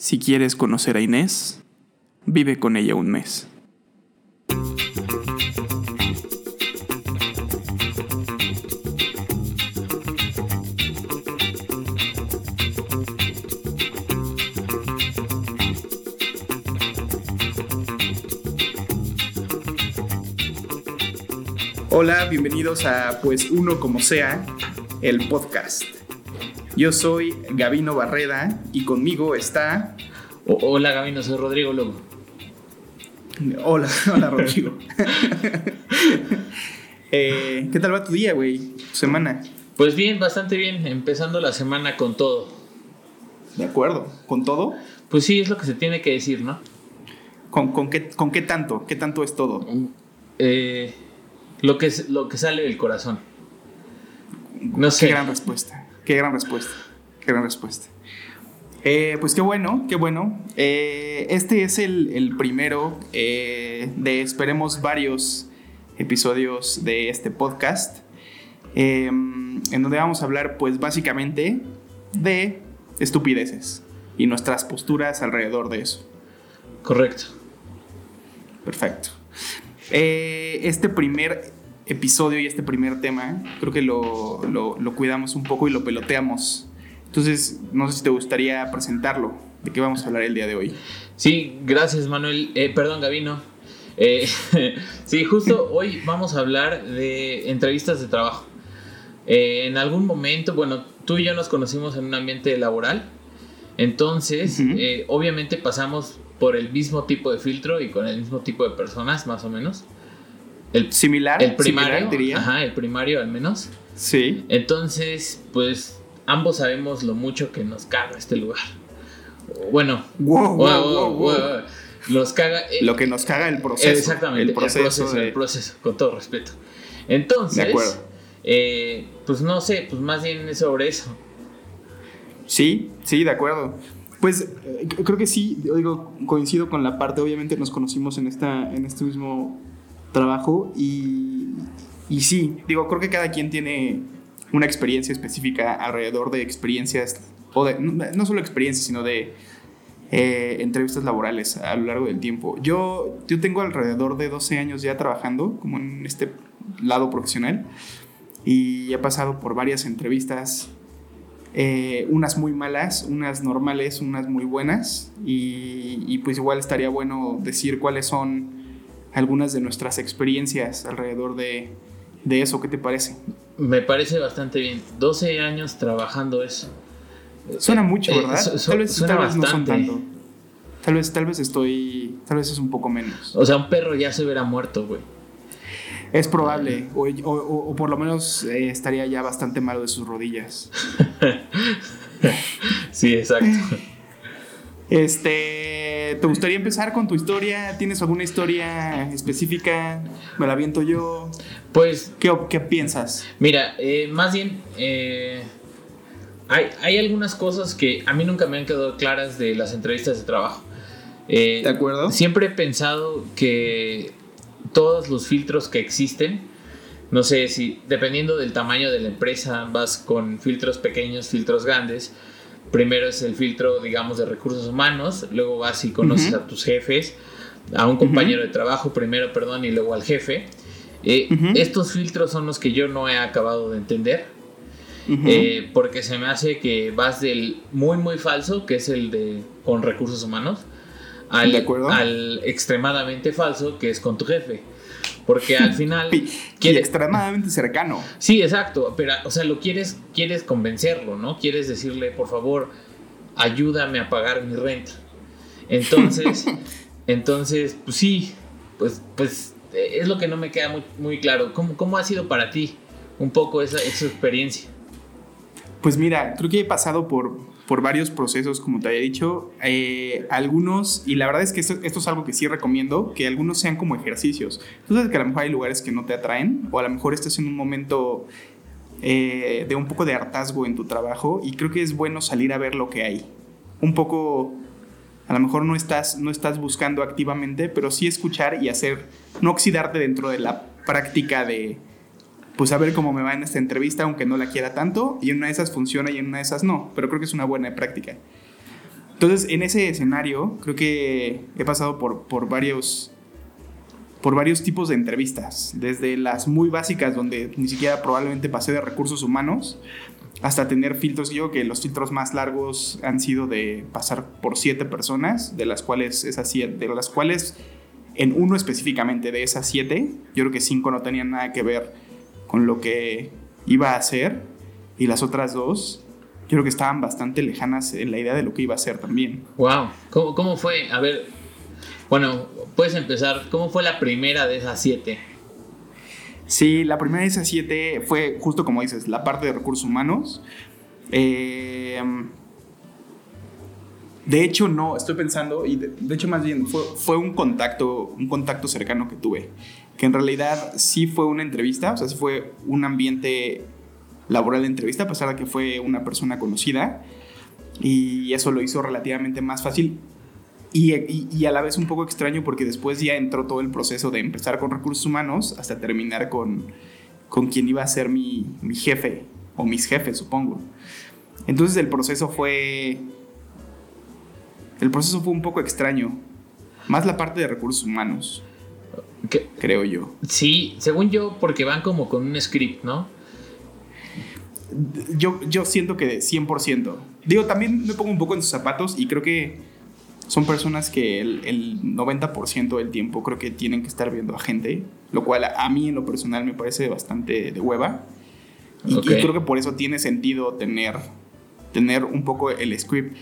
Si quieres conocer a Inés, vive con ella un mes. Hola, bienvenidos a Pues Uno Como Sea, el podcast. Yo soy Gabino Barreda y conmigo está... hola Gabino, soy Rodrigo Lobo. Hola, hola Rodrigo. Eh, ¿Qué tal va tu día, güey? ¿Tu semana? Pues bien, bastante bien, empezando la semana con todo. De acuerdo, ¿con todo? Pues sí, es lo que se tiene que decir, ¿no? ¿Con, qué, con qué tanto? ¿Qué tanto es todo? Eh, lo, que, lo que sale del corazón. No sé. Qué gran respuesta. Qué gran respuesta. Qué gran respuesta. Eh, pues qué bueno, qué bueno. Eh, este es el, primero eh, de, esperemos, varios episodios de este podcast. en donde vamos a hablar, pues básicamente, de estupideces y nuestras posturas alrededor de eso. Correcto. Perfecto. este primer episodio y este primer tema, creo que lo, lo, cuidamos un poco y lo peloteamos. Entonces, no sé si te gustaría presentarlo. ¿De qué vamos a hablar el día de hoy? Sí, gracias Manuel. Eh, perdón, Gavino. Eh, sí, justo hoy vamos a hablar de entrevistas de trabajo. Eh, en algún momento, bueno, tú y yo nos conocimos en un ambiente laboral. Entonces, obviamente pasamos por el mismo tipo de filtro y con el mismo tipo de personas, más o menos. El, similar. El primario, diría. Ajá, el primario al menos. Sí. Entonces, pues ambos sabemos lo mucho que nos caga este lugar. Bueno, wow, wow, wow, Nos caga. Eh, lo que nos caga el proceso. Exactamente, el proceso. El proceso, con todo respeto. Entonces, de acuerdo. Eh, pues no sé, pues más bien es sobre eso. Sí, sí, de acuerdo. Pues eh, creo que sí, digo, coincido con la parte, obviamente nos conocimos en, esta, en este mismo trabajo y, y sí, digo, creo que cada quien tiene una experiencia específica alrededor de experiencias, o de, no, solo experiencias, sino de eh, entrevistas laborales a lo largo del tiempo. Yo, yo tengo alrededor de 12 años ya trabajando como en este lado profesional y he pasado por varias entrevistas, eh, unas muy malas, unas normales, unas muy buenas y, y pues igual estaría bueno decir cuáles son algunas de nuestras experiencias alrededor de, eso. ¿Qué te parece? Me parece bastante bien. 12 años trabajando eso. Suena mucho, eh, ¿verdad? tal vez, tal vez no son tanto. Tal vez, tal vez estoy. Tal vez es un poco menos. O sea, un perro ya se hubiera muerto, güey. Es probable. O, por lo menos eh, estaría ya bastante malo de sus rodillas. sí, exacto. Este, ¿te gustaría empezar con tu historia? ¿Tienes alguna historia específica? ¿Me la viento yo? Pues, ¿qué, qué piensas? Mira, eh, más bien, eh, hay, hay, algunas cosas que a mí nunca me han quedado claras de las entrevistas de trabajo. Eh, ¿De acuerdo? Siempre he pensado que todos los filtros que existen, no sé si dependiendo del tamaño de la empresa, vas con filtros pequeños, filtros grandes primero es el filtro, digamos, de recursos humanos, luego vas y conoces a tus jefes, a un compañero de trabajo primero, perdón, y luego al jefe. Eh, estos filtros son los que yo no he acabado de entender. Eh, porque se me hace que vas del muy muy falso, que es el de con recursos humanos, al, al extremadamente falso, que es con tu jefe. Porque al final. quiere, extremadamente cercano. Sí, exacto. Pero, o sea, lo quieres, quieres convencerlo, ¿no? Quieres decirle, por favor, ayúdame a pagar mi renta. Entonces, entonces, pues sí, pues, pues es lo que no me queda muy, muy claro. ¿Cómo, ¿Cómo ha sido para ti un poco esa, esa experiencia? Pues mira, creo que he pasado por, por varios procesos, como te había dicho. Eh, algunos, y la verdad es que esto, es algo que sí recomiendo, que algunos sean como ejercicios. Tú sabes que a lo mejor hay lugares que no te atraen, o a lo mejor estás en un momento eh, de un poco de hartazgo en tu trabajo, y creo que es bueno salir a ver lo que hay. Un poco, a lo mejor no estás, no estás buscando activamente, pero sí escuchar y hacer, no oxidarte dentro de la práctica de pues a ver cómo me va en esta entrevista, aunque no la quiera tanto, y en una de esas funciona y en una de esas no, pero creo que es una buena práctica. Entonces, en ese escenario, creo que he pasado por, por varios por varios tipos de entrevistas, desde las muy básicas donde ni siquiera probablemente pasé de recursos humanos, hasta tener filtros. Yo que los filtros más largos han sido de pasar por siete personas, de las cuales esas siete, de las cuales en uno específicamente de esas siete, yo creo que cinco no tenían nada que ver con lo que iba a hacer y las otras dos yo creo que estaban bastante lejanas en la idea de lo que iba a hacer también. Wow, ¿cómo, cómo fue? A ver, bueno, puedes empezar. ¿Cómo fue la primera de esas siete? Sí, la primera de esas siete fue justo como dices, la parte de recursos humanos. Eh, de hecho, no, estoy pensando, y de, hecho más bien fue, fue, un contacto, un contacto cercano que tuve, que en realidad sí fue una entrevista, o sea, sí fue un ambiente laboral de entrevista, a pesar de que fue una persona conocida, y eso lo hizo relativamente más fácil. Y, a la vez un poco extraño porque después ya entró todo el proceso de empezar con recursos humanos hasta terminar con, con quien iba a ser mi, mi jefe o mis jefes, supongo. Entonces el proceso fue... El proceso fue un poco extraño. Más la parte de recursos humanos. Creo yo. Sí, según yo, porque van como con un script, ¿no? Yo, yo siento que 100%. Digo, también me pongo un poco en sus zapatos y creo que son personas que el, 90% del tiempo creo que tienen que estar viendo a gente, lo cual a mí en lo personal me parece bastante de hueva. Y, creo que por eso tiene sentido tener, tener un poco el script.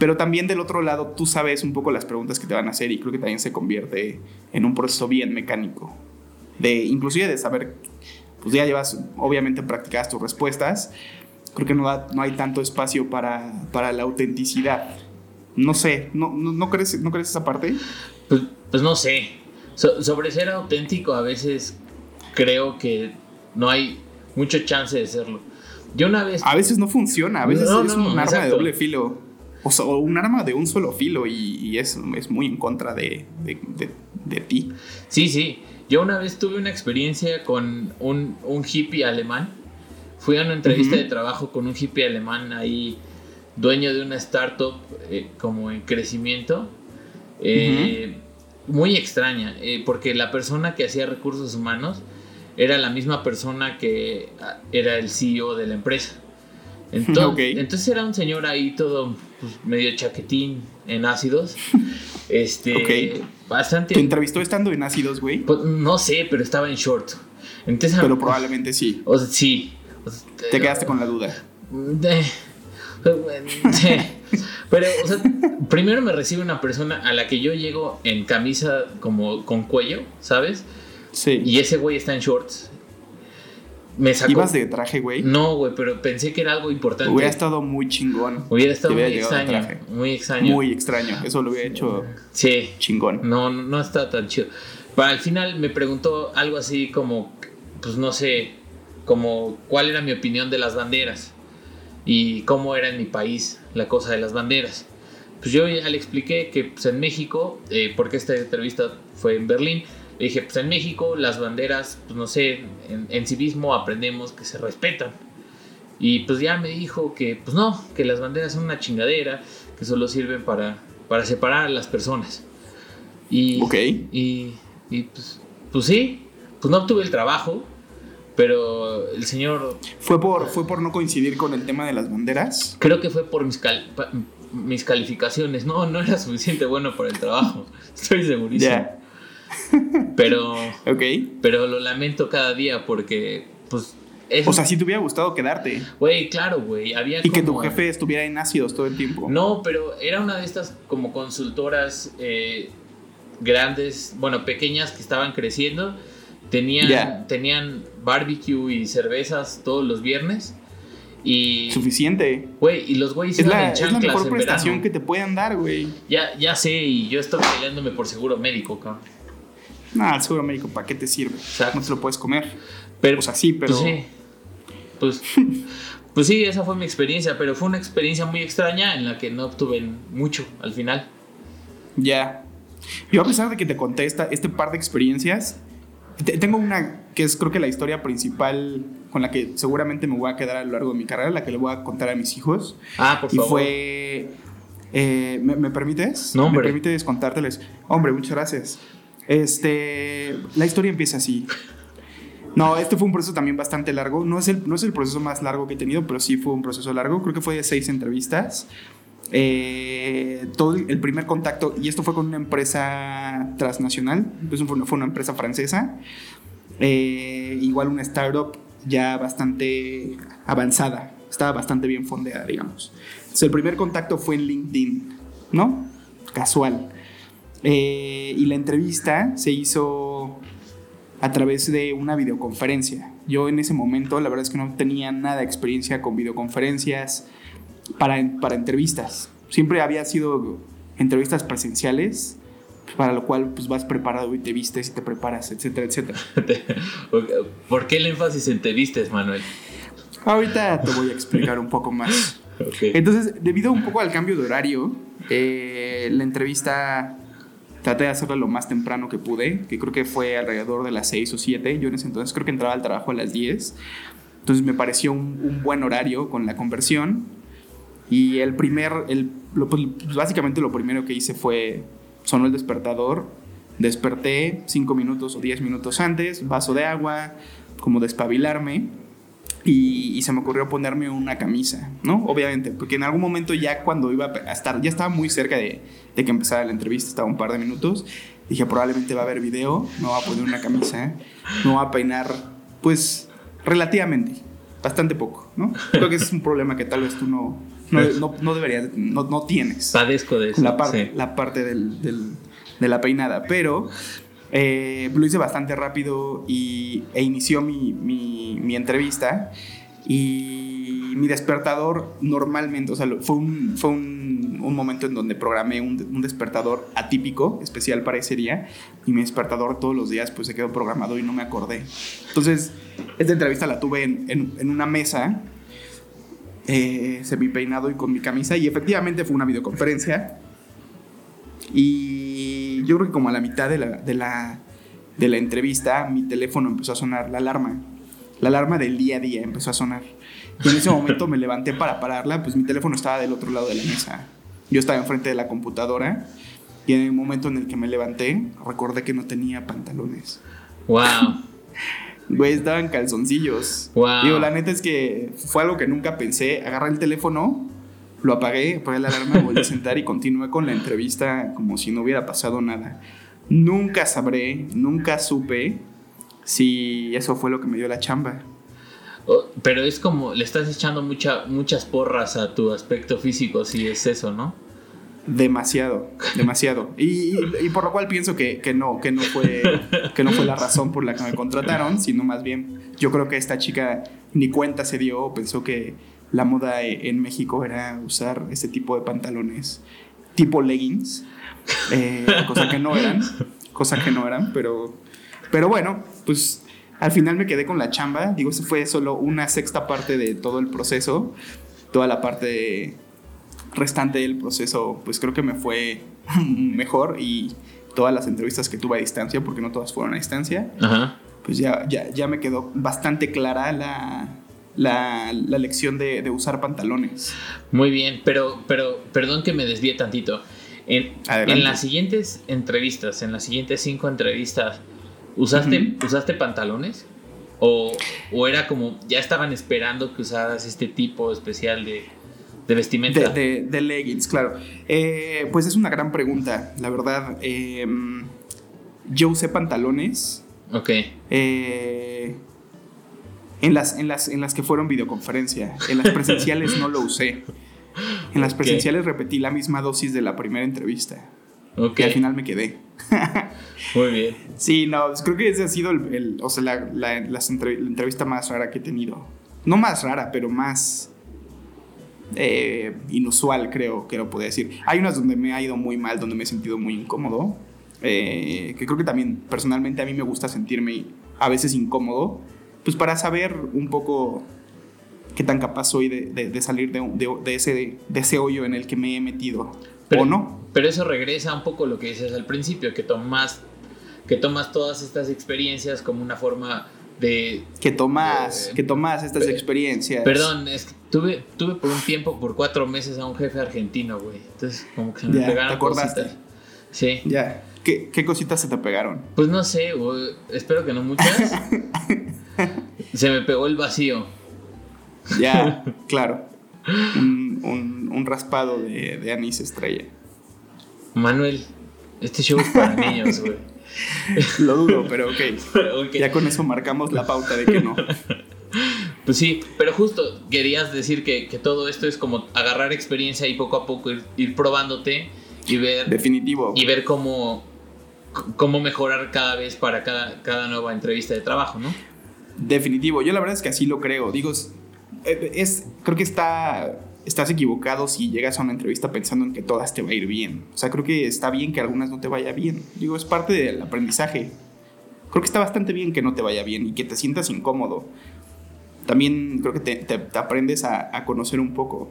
Pero también del otro lado, tú sabes un poco las preguntas que te van a hacer y creo que también se convierte en un proceso bien mecánico. De, inclusive de saber, pues ya llevas, obviamente practicadas tus respuestas, creo que no, no hay tanto espacio para, para la autenticidad. No sé, ¿no, no, crees, ¿no crees esa parte? Pues, pues no sé. sobre ser auténtico a veces creo que no hay mucho chance de serlo. Yo una vez... A veces no funciona, a veces es un arma de doble filo. O, un arma de un solo filo y, es, es, muy en contra de, de, ti. Sí, sí. Yo una vez tuve una experiencia con un, un hippie alemán. Fui a una entrevista de trabajo con un hippie alemán ahí dueño de una startup eh, como en crecimiento, eh, muy extraña, eh, porque la persona que hacía recursos humanos era la misma persona que ah, era el CEO de la empresa. Entonces, entonces era un señor ahí todo pues, medio chaquetín en ácidos. Este, bastante. ¿Te entrevistó estando en ácidos, güey? Pues, no sé, pero estaba en short. Entonces, pero probablemente sí. O sí. Te quedaste con la duda. Pero, o sea, primero me recibe una persona a la que yo llego en camisa como con cuello, ¿sabes? Sí. Y ese güey está en shorts. Me sacó... ¿Ibas de traje, güey? No, güey, pero pensé que era algo importante. Hubiera estado muy chingón. Hubiera estado muy extraño. Muy extraño. Muy extraño. Eso lo hubiera hecho sí. chingón. No, no está tan chido. Para al final me preguntó algo así como, pues no sé, como cuál era mi opinión de las banderas y cómo era en mi país la cosa de las banderas. Pues yo ya le expliqué que pues, en México, eh, porque esta entrevista fue en Berlín, le dije, pues en México las banderas, pues no sé, en, en civismo aprendemos que se respetan. Y pues ya me dijo que, pues no, que las banderas son una chingadera, que solo sirven para, para separar a las personas. Y, y, y pues, pues sí, pues no obtuve el trabajo, pero el señor... ¿Fue por, ¿Fue por no coincidir con el tema de las banderas? Creo que fue por mis, mis calificaciones. No, no era suficiente bueno para el trabajo. Estoy segurísimo. Pero... ok. Pero lo lamento cada día porque... Pues, o sea, si te hubiera gustado quedarte. Güey, claro, güey. Había y que tu jefe estuviera en ácidos todo el tiempo. No, pero era una de estas como consultoras eh, grandes, bueno, pequeñas que estaban creciendo Tenían, tenían barbecue y cervezas todos los viernes. Y. Suficiente. Güey, y los güeyes es la, es la mejor prestación que te puedan dar, güey. Ya, ya sé, y yo estoy peleándome por seguro médico, cabrón. Nah, el seguro médico, ¿para qué te sirve? No te lo puedes comer. Pero, o sea, sí, pero. Pues sí. Pues, pues sí, esa fue mi experiencia, pero fue una experiencia muy extraña en la que no obtuve mucho al final. Ya. Yo, a pesar de que te conté este par de experiencias, tengo una que es creo que la historia principal con la que seguramente me voy a quedar a lo largo de mi carrera, la que le voy a contar a mis hijos. Ah, por favor. Y fue Eh, ¿me, me permites? No, ¿Me hombre. permites contárteles? Hombre, muchas gracias. Este, la historia empieza así. No, este fue un proceso también bastante largo. No es, el, no es el proceso más largo que he tenido, pero sí fue un proceso largo. Creo que fue de seis entrevistas. Eh, todo el, primer contacto, y esto fue con una empresa transnacional, pues fue una, fue una empresa francesa. Eh, igual una startup ya bastante avanzada, estaba bastante bien fondeada, digamos. Entonces, el primer contacto fue en LinkedIn, ¿no? Casual. Eh, y la entrevista se hizo a través de una videoconferencia. Yo en ese momento, la verdad es que no tenía nada de experiencia con videoconferencias para, para entrevistas. Siempre había sido entrevistas presenciales, para lo cual pues vas preparado y te vistes y te preparas, etcétera, etcétera. ¿Por qué el énfasis en te vistes, Manuel? Ahorita te voy a explicar un poco más. Okay. Entonces, debido un poco al cambio de horario, eh, la entrevista traté de hacerla lo más temprano que pude, que creo que fue alrededor de las 6 o 7. Yo en ese entonces creo que entraba al trabajo a las 10. Entonces me pareció un, un buen horario con la conversión. Y el primer, el, lo, pues, básicamente lo primero que hice fue, sonó el despertador, desperté 5 minutos o 10 minutos antes, vaso de agua, como despabilarme. Y, y, se me ocurrió ponerme una camisa, ¿no? Obviamente, porque en algún momento ya cuando iba a estar, ya estaba muy cerca de, de que empezara la entrevista, estaba un par de minutos, dije probablemente va a haber video, me va a poner una camisa, me va a peinar, pues relativamente, bastante poco, ¿no? Creo que ese es un problema que tal vez tú no, no, no, no deberías, no, no, tienes. Padezco de eso. La, par sí. la parte del, del, de la peinada, pero eh, lo hice bastante rápido y, e inició mi, mi, mi, entrevista y mi despertador normalmente, o sea, fue un, fue un, un momento en donde programé un, un, despertador atípico, especial para ese día, y mi despertador todos los días pues se quedó programado y no me acordé. Entonces, esta entrevista la tuve en, en, en una mesa, eh, semi peinado y con mi camisa, y efectivamente fue una videoconferencia. Y yo creo que como a la mitad de la, de la, de la entrevista, mi teléfono empezó a sonar, la alarma. La alarma del día a día empezó a sonar. Y en ese momento me levanté para pararla, pues mi teléfono estaba del otro lado de la mesa. Yo estaba enfrente de la computadora y en el momento en el que me levanté, recordé que no tenía pantalones. ¡Wow! Güey, estaban calzoncillos. Wow. Digo, la neta es que fue algo que nunca pensé. Agarré el teléfono, lo apagué, apagué la alarma, me volví a sentar y continué con la entrevista como si no hubiera pasado nada. Nunca sabré, nunca supe si eso fue lo que me dio la chamba. Pero es como, le estás echando mucha, muchas porras a tu aspecto físico, si es eso, ¿no? Demasiado, demasiado. Y, por lo cual pienso que, que, no, que, no fue, que no fue la razón por la que me contrataron, sino más bien yo creo que esta chica ni cuenta se dio pensó que la moda en México era usar este tipo de pantalones tipo leggings, eh, cosa que no eran, cosa que no eran, pero, pero bueno, pues al final me quedé con la chamba, digo, eso fue solo una sexta parte de todo el proceso, toda la parte restante del proceso, pues creo que me fue mejor y todas las entrevistas que tuve a distancia, porque no todas fueron a distancia, Ajá. pues ya, ya, ya me quedó bastante clara la, la, la lección de, de, usar pantalones. Muy bien, pero, pero perdón que me desvíe tantito. En, en, las siguientes entrevistas, en las siguientes cinco entrevistas, ¿usaste, uh -huh. ¿usaste pantalones? O, ¿O era como, ya estaban esperando que usaras este tipo especial de, de vestimenta? De, de, de, leggings, claro. Eh, pues es una gran pregunta, la verdad. Eh, yo usé pantalones. Ok. Eh, en, las, en, las, en las que fueron videoconferencia. En las presenciales no lo usé. En las presenciales okay. repetí la misma dosis de la primera entrevista. Okay. Y al final me quedé. Muy bien. Sí, no, creo que ese ha sido el, el o sea, la, la, la, entrevista más rara que he tenido. No más rara, pero más eh, inusual, creo que lo podría decir. Hay unas donde me ha ido muy mal, donde me he sentido muy incómodo. Eh, que creo que también personalmente a mí me gusta sentirme a veces incómodo, pues para saber un poco qué tan capaz soy de, de, de salir de, de, ese, de ese hoyo en el que me he metido. Pero, ¿O no? Pero eso regresa un poco a lo que dices al principio, que tomas, que tomas todas estas experiencias como una forma de... Que tomas, que tomas estas pe- experiencias. Perdón, es que tuve, tuve por un tiempo, por cuatro meses, a un jefe argentino, güey. Entonces, como que se me Ya, pegaron ¿te acordaste? cositas. Sí. Ya. ¿Qué, qué cositas se te pegaron? Pues no sé, güey, espero que no muchas. se me pegó el vacío. Ya, claro. Un, un- un raspado de, de anís estrella. Manuel, este show es para niños, güey. Lo dudo, pero ok. Ok. Ya con eso marcamos la pauta de que no. Pues sí, pero justo querías decir que, que todo esto es como agarrar experiencia y poco a poco ir, ir probándote y ver, Definitivo. y ver cómo, cómo mejorar cada vez para cada, cada nueva entrevista de trabajo, ¿no? Definitivo. Yo la verdad es que así lo creo. Digo, es, es- creo que está, estás equivocado si llegas a una entrevista pensando en que todas te va a ir bien. O sea, creo que está bien que algunas no te vaya bien. Digo, es parte del aprendizaje. Creo que está bastante bien que no te vaya bien y que te sientas incómodo. También creo que te, te- te aprendes a, a conocer un poco,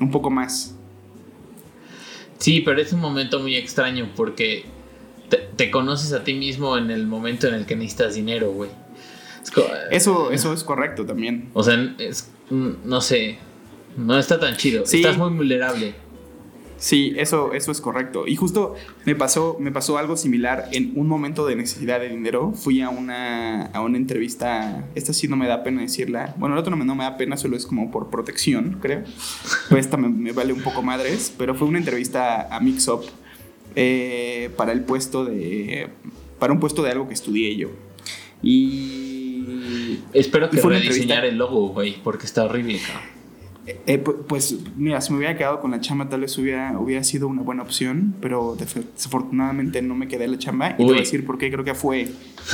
un poco más. Sí, pero es un momento muy extraño porque te, te conoces a ti mismo en el momento en el que necesitas dinero, güey. Es Eso, eso es correcto también. O sea, es, no sé, no está tan chido. Sí. Estás muy vulnerable. Sí, eso, eso es correcto. Y justo me pasó, me pasó algo similar en un momento de necesidad de dinero. Fui a una, a una entrevista, esta sí no me da pena decirla. Bueno, el otro no me, no me da pena, solo es como por protección, creo. Pues esta me, me vale un poco madres, pero fue una entrevista a Mix Up eh, para el puesto de, para un puesto de algo que estudié yo. Y Espero que fue rediseñar el logo, güey, porque está horrible, cabrón. Eh, pu- pues mira, si me hubiera quedado con la chamba tal vez hubiera, hubiera sido una buena opción, pero desafortunadamente no me quedé en la chamba. Y te voy a decir por qué creo que fue,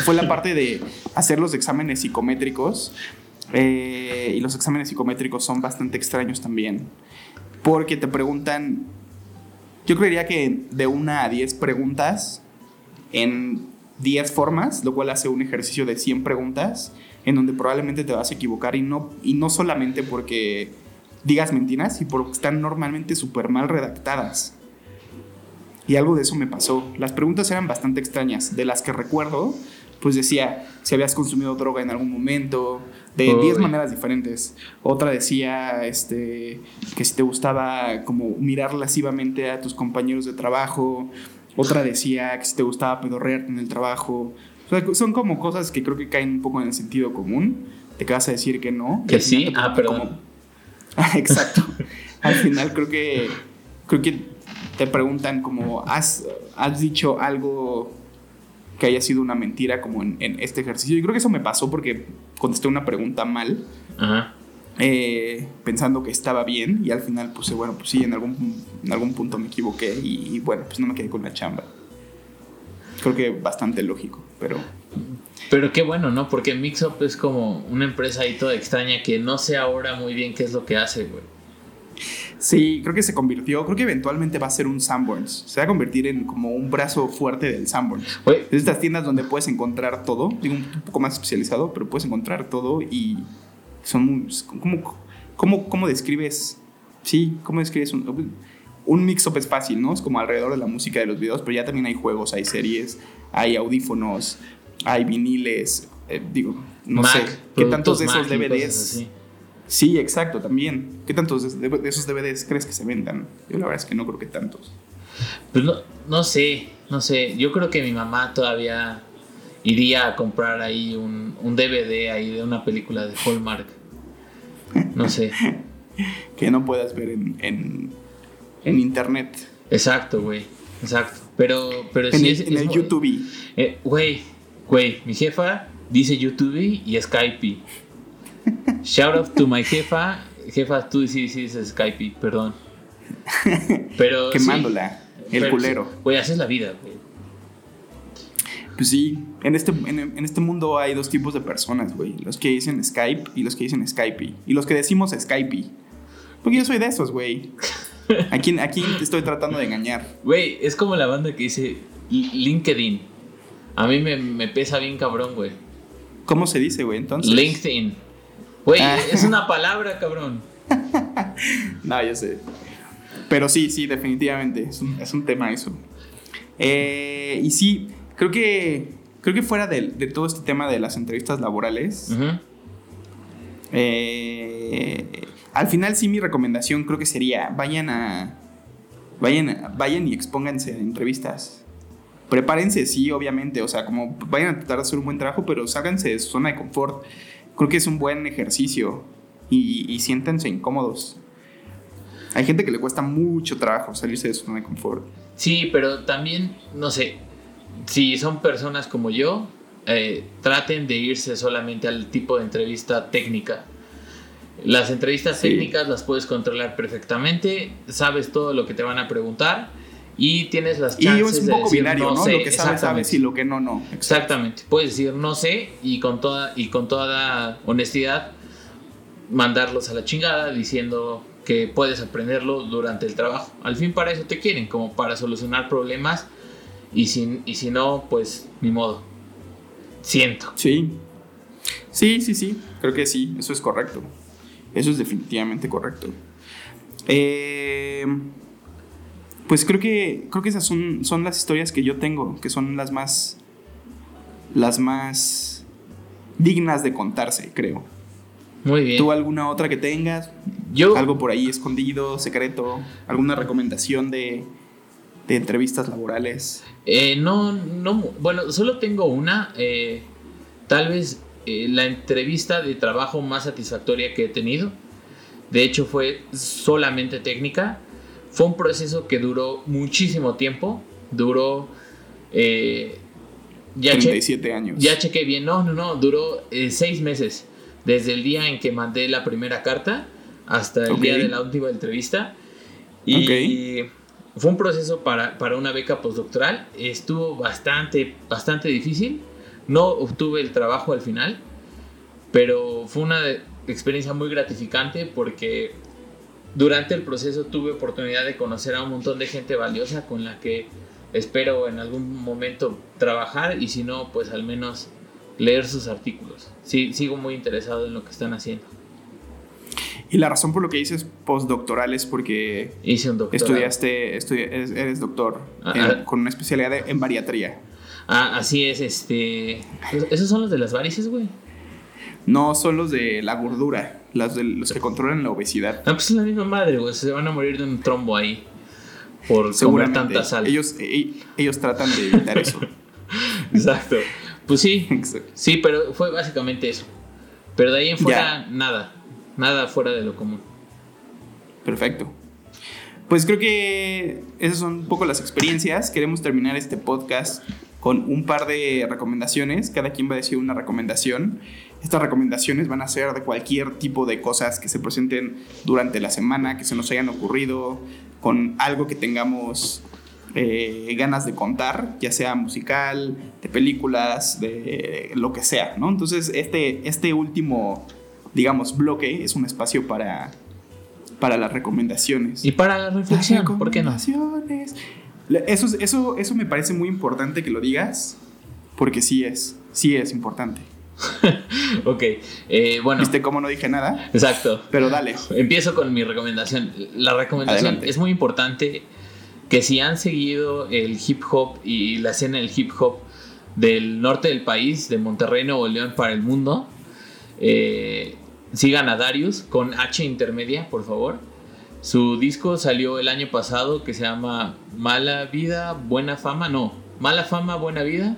fue la parte de hacer los exámenes psicométricos. eh, y los exámenes psicométricos son bastante extraños también. Porque te preguntan, yo creería que de una a 10 preguntas en 10 formas, lo cual hace un ejercicio de 100 preguntas en donde probablemente te vas a equivocar y no, y no solamente porque digas mentiras, y porque están normalmente súper mal redactadas. Y algo de eso me pasó. Las preguntas eran bastante extrañas. De las que recuerdo, pues decía si habías consumido droga en algún momento, de Uy. 10 maneras diferentes. Otra decía este, que si te gustaba como mirar lascivamente a tus compañeros de trabajo. Otra decía que si te gustaba pedorrearte en el trabajo. O sea, son como cosas que creo que caen un poco en el sentido común. Te vas a decir que no. Que sí, ah, perdón. Exacto. Al final creo que creo que te preguntan como has, has dicho algo que haya sido una mentira como en, en este ejercicio. Y creo que eso me pasó porque contesté una pregunta mal, Ajá. eh, pensando que estaba bien y al final puse, bueno, pues sí, en algún, en algún punto me equivoqué y, y bueno, pues no me quedé con la chamba. Creo que bastante lógico, pero Pero qué bueno, ¿no? Porque Mixup es como una empresa ahí toda extraña que no sé ahora muy bien qué es lo que hace, güey. Sí, creo que se convirtió, creo que eventualmente va a ser un Sanborns. Se va a convertir en como un brazo fuerte del Sanborns. Es estas tiendas donde puedes encontrar todo, digo un poco más especializado, pero puedes encontrar todo y son muy... ¿Cómo, cómo, cómo describes? Sí, ¿cómo describes un, un mix-up es fácil, ¿no? Es como alrededor de la música de los videos, pero ya también hay juegos, hay series, hay audífonos, hay viniles, eh, digo, no Mac, sé, ¿qué tantos de esos Mac DVDs? Sí, exacto, también. ¿Qué tantos de, de esos DVDs crees que se vendan? Yo la verdad es que no creo que tantos. Pues no, no sé, no sé. Yo creo que mi mamá todavía iría a comprar ahí un, un DVD ahí de una película de Hallmark. No sé. Que no puedas ver en, en, en internet. Exacto, güey. Exacto. Pero, pero En sí el, es, en es el muy- YouTube. Eh, Güey, güey, mi jefa dice YouTube y Skype. Shout out to my jefa. Jefa, tú sí sí dices Skype, perdón. Pero. sí, Quemándola. el pero culero. Güey, así es la vida, güey. Pues sí, en este, en, en este mundo hay dos tipos de personas, güey. Los que dicen Skype y los que dicen Skype. Y los que decimos Skype. Porque yo soy de esos, güey. ¿A quién, ¿A quién te estoy tratando de engañar? Güey, es como la banda que dice LinkedIn. A mí me, me pesa bien cabrón, güey. ¿Cómo se dice, güey? Entonces. LinkedIn. Güey, Ah. es una palabra, cabrón. No, yo sé. Pero sí, sí, definitivamente. Es un, es un tema eso. Eh, y sí, creo que creo que fuera de, de todo este tema de las entrevistas laborales, Ujú. eh, al final sí mi recomendación creo que sería vayan a vayan a- vayan y expónganse en entrevistas. Prepárense, sí, obviamente, o sea, como vayan a tratar de hacer un buen trabajo, pero ságanse de su zona de confort. Creo que es un buen ejercicio y, y incómodos. Hay gente que le cuesta mucho trabajo salirse de su zona de confort. Sí, pero también, no sé, si son personas como yo, eh, traten de irse solamente al tipo de entrevista técnica. Las entrevistas Sí. técnicas las puedes controlar perfectamente, sabes todo lo que te van a preguntar y tienes las Y chances es un de poco decir binario, no ¿no? sé, Lo que sabes, exactamente. sabes y lo que no, no. Exactamente. Puedes decir no sé y con toda y con toda honestidad mandarlos a la chingada diciendo que puedes aprenderlo durante el trabajo. Al fin para eso te quieren, como para solucionar problemas y si, y si no, pues ni modo. Siento. Sí. Sí, sí, sí. Creo que sí. Eso es correcto. Eso es definitivamente correcto. Eh, pues creo que. Creo que esas son, son las historias que yo tengo. Que son las más. Las más dignas de contarse, creo. Muy bien. ¿Tú alguna otra que tengas? Yo Algo por ahí escondido, secreto. ¿Alguna recomendación de, de entrevistas laborales? eh, no, no, bueno, solo tengo una. eh, tal vez eh, la entrevista de trabajo más satisfactoria que he tenido. De hecho, fue solamente técnica. Fue un proceso que duró muchísimo tiempo. Duró. eh, ya, che- 37 años. ya chequé bien. No, no, no. Duró eh, seis meses. Desde el día en que mandé la primera carta hasta el día de la última entrevista. Y fue un proceso para, para una beca postdoctoral. Estuvo bastante, bastante difícil. No obtuve el trabajo al final. Pero fue una experiencia muy gratificante porque durante el proceso tuve oportunidad de conocer a un montón de gente valiosa con la que espero en algún momento trabajar y si no, pues al menos leer sus artículos. Sí, sigo muy interesado en lo que están haciendo. Y la razón por lo que dices postdoctoral es porque Hice un doctorado. estudiaste, estudi- eres, doctor Ah, en- ah. con una especialidad de- en bariatría. Ah, así es, este... ¿Esos son los de las varices, güey? No son los de la gordura, las de los que controlan la obesidad. Ah, pues es la misma madre, güey. Se van a morir de un trombo ahí. Por comer tanta sal. Ellos, e- ellos tratan de evitar eso. Exacto. Pues sí, Exacto. sí, pero fue básicamente eso. Pero de ahí en fuera, nada. Nada fuera de lo común. Perfecto. Pues creo que esas son un poco las experiencias. Queremos terminar este podcast con un par de recomendaciones. Cada quien va a decir una recomendación. Estas recomendaciones van a ser de cualquier tipo de cosas que se presenten durante la semana, que se nos hayan ocurrido, con algo que tengamos eh, ganas de contar, ya sea musical, de películas, de lo que sea, ¿no? Entonces, este, este último, digamos, bloque es un espacio para, para las recomendaciones. Y para la reflexión, ¿por qué no? Eso, es- eso, eso me parece muy importante que lo digas, porque sí es, sí es importante. Ok, eh, bueno, ¿Viste cómo no dije nada? exacto. Pero dale. Empiezo con mi recomendación. La recomendación Adelante. es muy importante que si han seguido el hip hop y la escena del hip hop del norte del país, de Monterrey, Nuevo León para el mundo, eh, sigan a Darius con H intermedia, por favor. Su disco salió el año pasado que se llama Mala Vida, Buena Fama, no, Mala Fama, Buena Vida,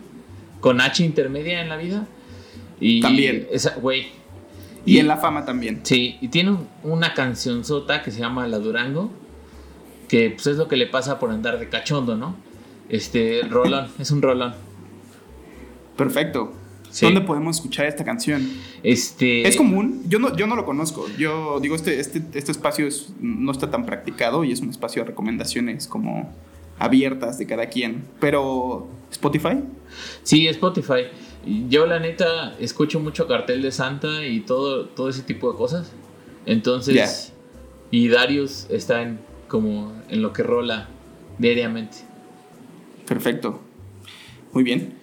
con H intermedia en la vida. Y También. esa- Güey. Y en la fama también. Sí, y tiene un- una canción sota que se llama La Durango, que pues es lo que le pasa por andar de cachondo, ¿no? Este, rolón, es un rolón. Perfecto. Sí. ¿Dónde podemos escuchar esta canción? Este... ¿Es común? Yo no, yo no lo conozco. Yo digo, este, este, este espacio es- no está tan practicado y es un espacio de recomendaciones como abiertas de cada quien. Pero, ¿Spotify? Sí, Spotify. Yo la neta escucho mucho Cartel de Santa y todo, todo ese tipo de cosas. Entonces, y Darius está en como en lo que rola diariamente. Perfecto. Muy bien.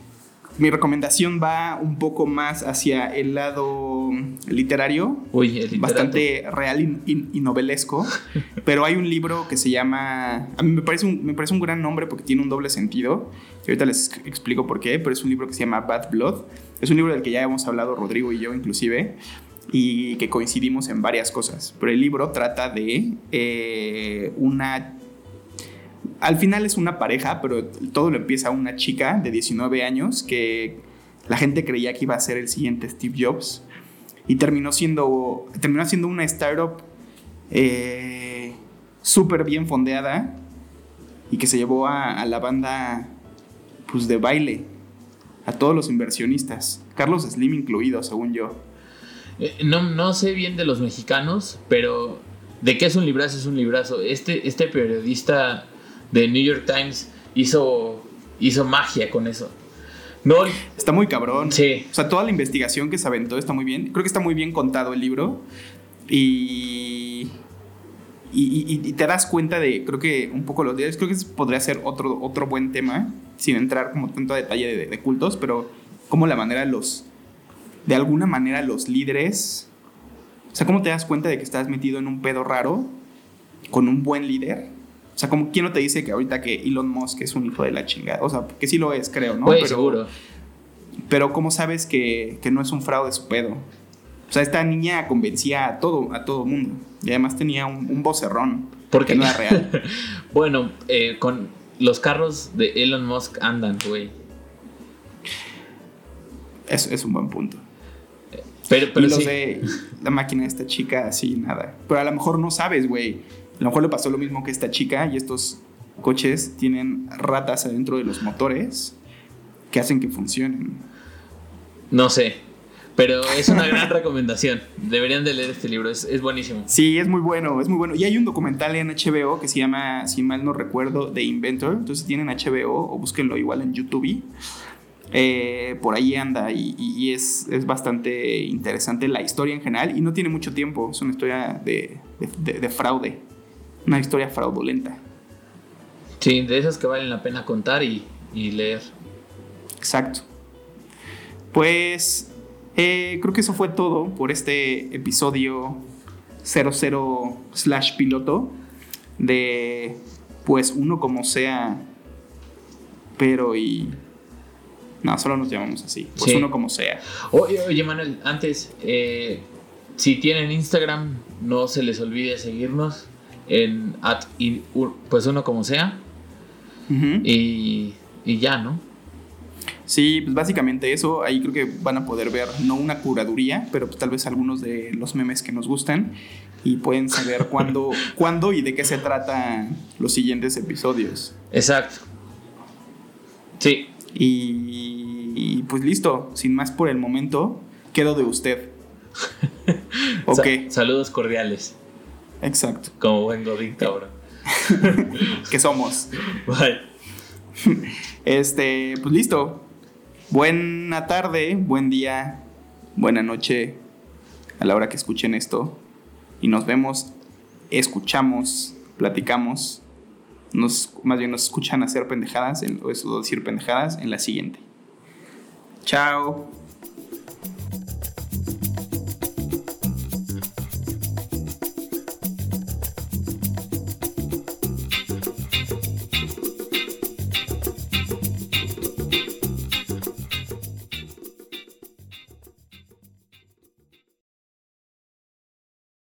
Mi recomendación va un poco más hacia el lado literario. Uy, el literato. Bastante real y, y- y novelesco. pero hay un libro que se llama. A mí me parece, un, me parece un gran nombre porque tiene un doble sentido. Y ahorita les explico por qué. Pero es un libro que se llama Bad Blood. Es un libro del que ya hemos hablado Rodrigo y yo, inclusive. Y que coincidimos en varias cosas. Pero el libro trata de eh, una al final es una pareja, pero todo lo empieza una chica de 19 años que la gente creía que iba a ser el siguiente Steve Jobs y terminó siendo, terminó siendo una startup eh, súper bien fondeada y que se llevó a, la banda pues, de baile, a todos los inversionistas, Carlos Slim incluido, según yo. Eh, No, no sé bien de los mexicanos, pero de qué es un librazo es un librazo. Este, este periodista de New York Times hizo, hizo magia con eso. No, Está muy cabrón. Sí. O sea, toda la investigación que se aventó está muy bien. Creo que está muy bien contado el libro. Y. Y, y- y te das cuenta de, creo que un poco los días, creo que podría ser otro, otro buen tema, sin entrar como tanto a detalle de, de cultos, pero como la manera los, de alguna manera los líderes, o sea, cómo te das cuenta de que estás metido en un pedo raro con un buen líder. O sea, como quién no te dice que ahorita que Elon Musk es un hijo de la chingada. O sea, que sí lo es, creo, ¿no? güey, Pero- seguro. pero ¿cómo sabes que, que no es un fraude su pedo? O sea, esta niña convencía a todo, a todo mundo. Y además tenía un, un vocerrón. Porque que no era real. bueno, eh, con los carros de Elon Musk andan, güey. Es, es un buen punto. Pero, pero y los sí. de la máquina de esta chica, así, nada. Pero a lo mejor no sabes, güey. A lo mejor le pasó lo mismo que esta chica y estos coches tienen ratas adentro de los motores que hacen que funcionen. No sé. Pero es una gran recomendación. Deberían de leer este libro, es, es buenísimo. Sí, es muy bueno, es muy bueno. Y hay un documental en HBO que se llama, si mal no recuerdo, The Inventor. Entonces, si tienen HBO o búsquenlo igual en YouTube. Eh, por ahí anda y, y- y es, es bastante interesante la historia en general. Y no tiene mucho tiempo, es una historia de, de- de- de fraude. Una historia fraudulenta. Sí, de esas que valen la pena contar y, y leer. Exacto. Pues eh, creo que eso fue todo por este episodio 00 slash piloto de pues uno como sea, pero y... No, solo nos llamamos así. Pues Sí. uno como sea. Oye, oye Manuel, antes, eh, si tienen Instagram, no se les olvide seguirnos en at in- pues uno como sea y, y ya, ¿no? Sí, pues básicamente eso. Ahí creo que van a poder ver, no una curaduría, pero pues tal vez algunos de los memes que nos gustan y pueden saber cuándo, cuándo y de qué se tratan los siguientes episodios. Exacto. Sí, Y, y, pues listo, sin más por el momento, quedo de usted. Ok, Sa- saludos cordiales, exacto. como buen Godín cabrón. ¿Qué somos? Bye. Este, pues listo. Buena tarde, buen día, buena noche a la hora que escuchen esto. Y nos vemos, escuchamos, platicamos. Nos, más bien nos escuchan hacer pendejadas, en, o eso decir pendejadas, en la siguiente. Chao.